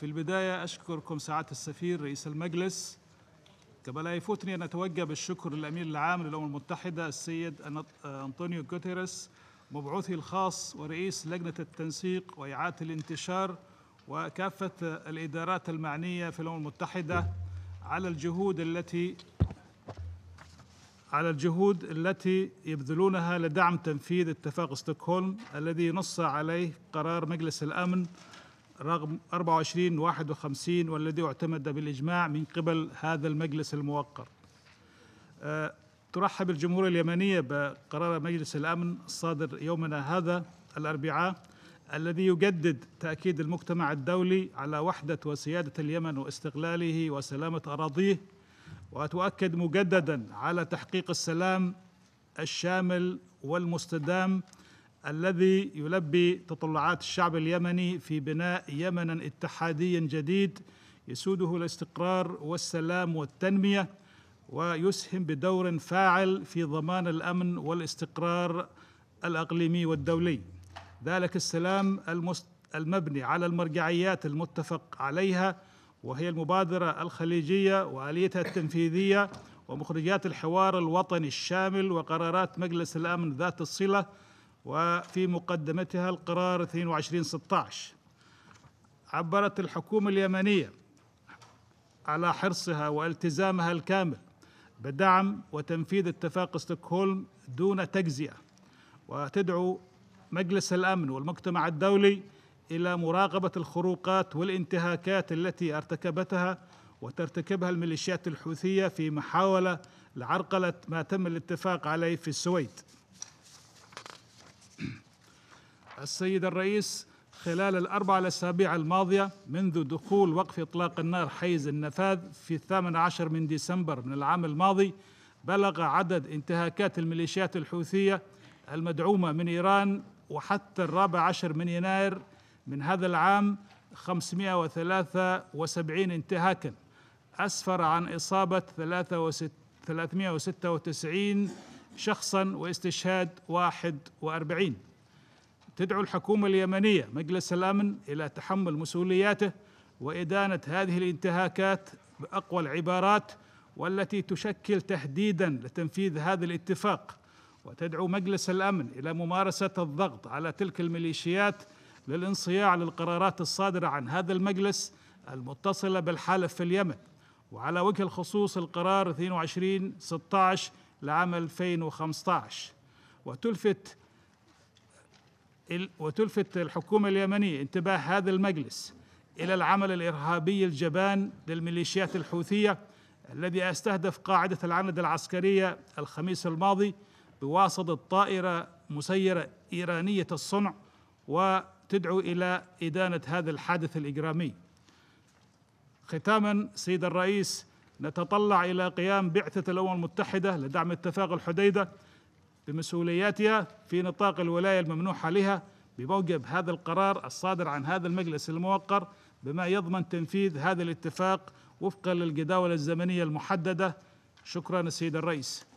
في البداية أشكركم سعادة السفير رئيس المجلس. كما لا يفوتني أن أتوجه بالشكر للأمين العام للأمم المتحدة السيد أنط- أنطونيو غوتيريس مبعوثي الخاص ورئيس لجنة التنسيق وإعادة الانتشار وكافة الإدارات المعنية في الأمم المتحدة على الجهود التي على الجهود التي يبذلونها لدعم تنفيذ اتفاق ستوكهولم الذي نص عليه قرار مجلس الأمن رقم 2451 والذي اعتمد بالإجماع من قبل هذا المجلس الموقر. آه، ترحب الجمهورية اليمنية بقرار مجلس الأمن الصادر يومنا هذا الأربعاء الذي يجدد تأكيد المجتمع الدولي على وحدة وسيادة اليمن واستقلاله وسلامة أراضيه وتؤكد مجددا على تحقيق السلام الشامل والمستدام الذي يلبي تطلعات الشعب اليمني في بناء يمنا اتحاديا جديد يسوده الاستقرار والسلام والتنمية ويسهم بدور فاعل في ضمان الأمن والاستقرار الأقليمي والدولي. ذلك السلام المبني على المرجعيات المتفق عليها وهي المبادرة الخليجية وآليتها التنفيذية ومخرجات الحوار الوطني الشامل وقرارات مجلس الأمن ذات الصلة وفي مقدمتها القرار 2216 عبرت الحكومة اليمنية على حرصها والتزامها الكامل بدعم وتنفيذ اتفاق ستوكهولم دون تجزئة وتدعو مجلس الأمن والمجتمع الدولي إلى مراقبة الخروقات والانتهاكات التي ارتكبتها وترتكبها الميليشيات الحوثية في محاولة لعرقلة ما تم الاتفاق عليه في السويد. السيد الرئيس خلال الأربع الأسابيع الماضية منذ دخول وقف إطلاق النار حيز النفاذ في الثامن عشر من ديسمبر من العام الماضي بلغ عدد انتهاكات الميليشيات الحوثية المدعومة من إيران وحتى الرابع عشر من يناير من هذا العام 573 انتهاكا. أسفر عن إصابة 396 شخصا واستشهاد 41 تدعو الحكومة اليمنية مجلس الأمن إلى تحمل مسؤولياته وإدانة هذه الانتهاكات بأقوى العبارات والتي تشكل تهديدا لتنفيذ هذا الاتفاق. وتدعو مجلس الأمن إلى ممارسة الضغط على تلك الميليشيات للانصياع للقرارات الصادرة عن هذا المجلس المتصلة بالحالة في اليمن. وعلى وجه الخصوص القرار 22 16 لعام 2015 وتلفت وتلفت الحكومة اليمنية انتباه هذا المجلس إلى العمل الإرهابي الجبان للميليشيات الحوثية الذي أستهدف قاعدة العند العسكرية الخميس الماضي بواسطة طائرة مسيرة إيرانية الصنع وتدعو إلى إدانة هذا الحادث الإجرامي. ختاما سيد الرئيس نتطلع إلى قيام بعثة الأمم المتحدة لدعم اتفاق الحديدة بمسؤولياتها في نطاق الولاية الممنوحة لها بموجب هذا القرار الصادر عن هذا المجلس الموقر بما يضمن تنفيذ هذا الاتفاق وفقا للجداول الزمنية المحددة. شكرا السيد الرئيس.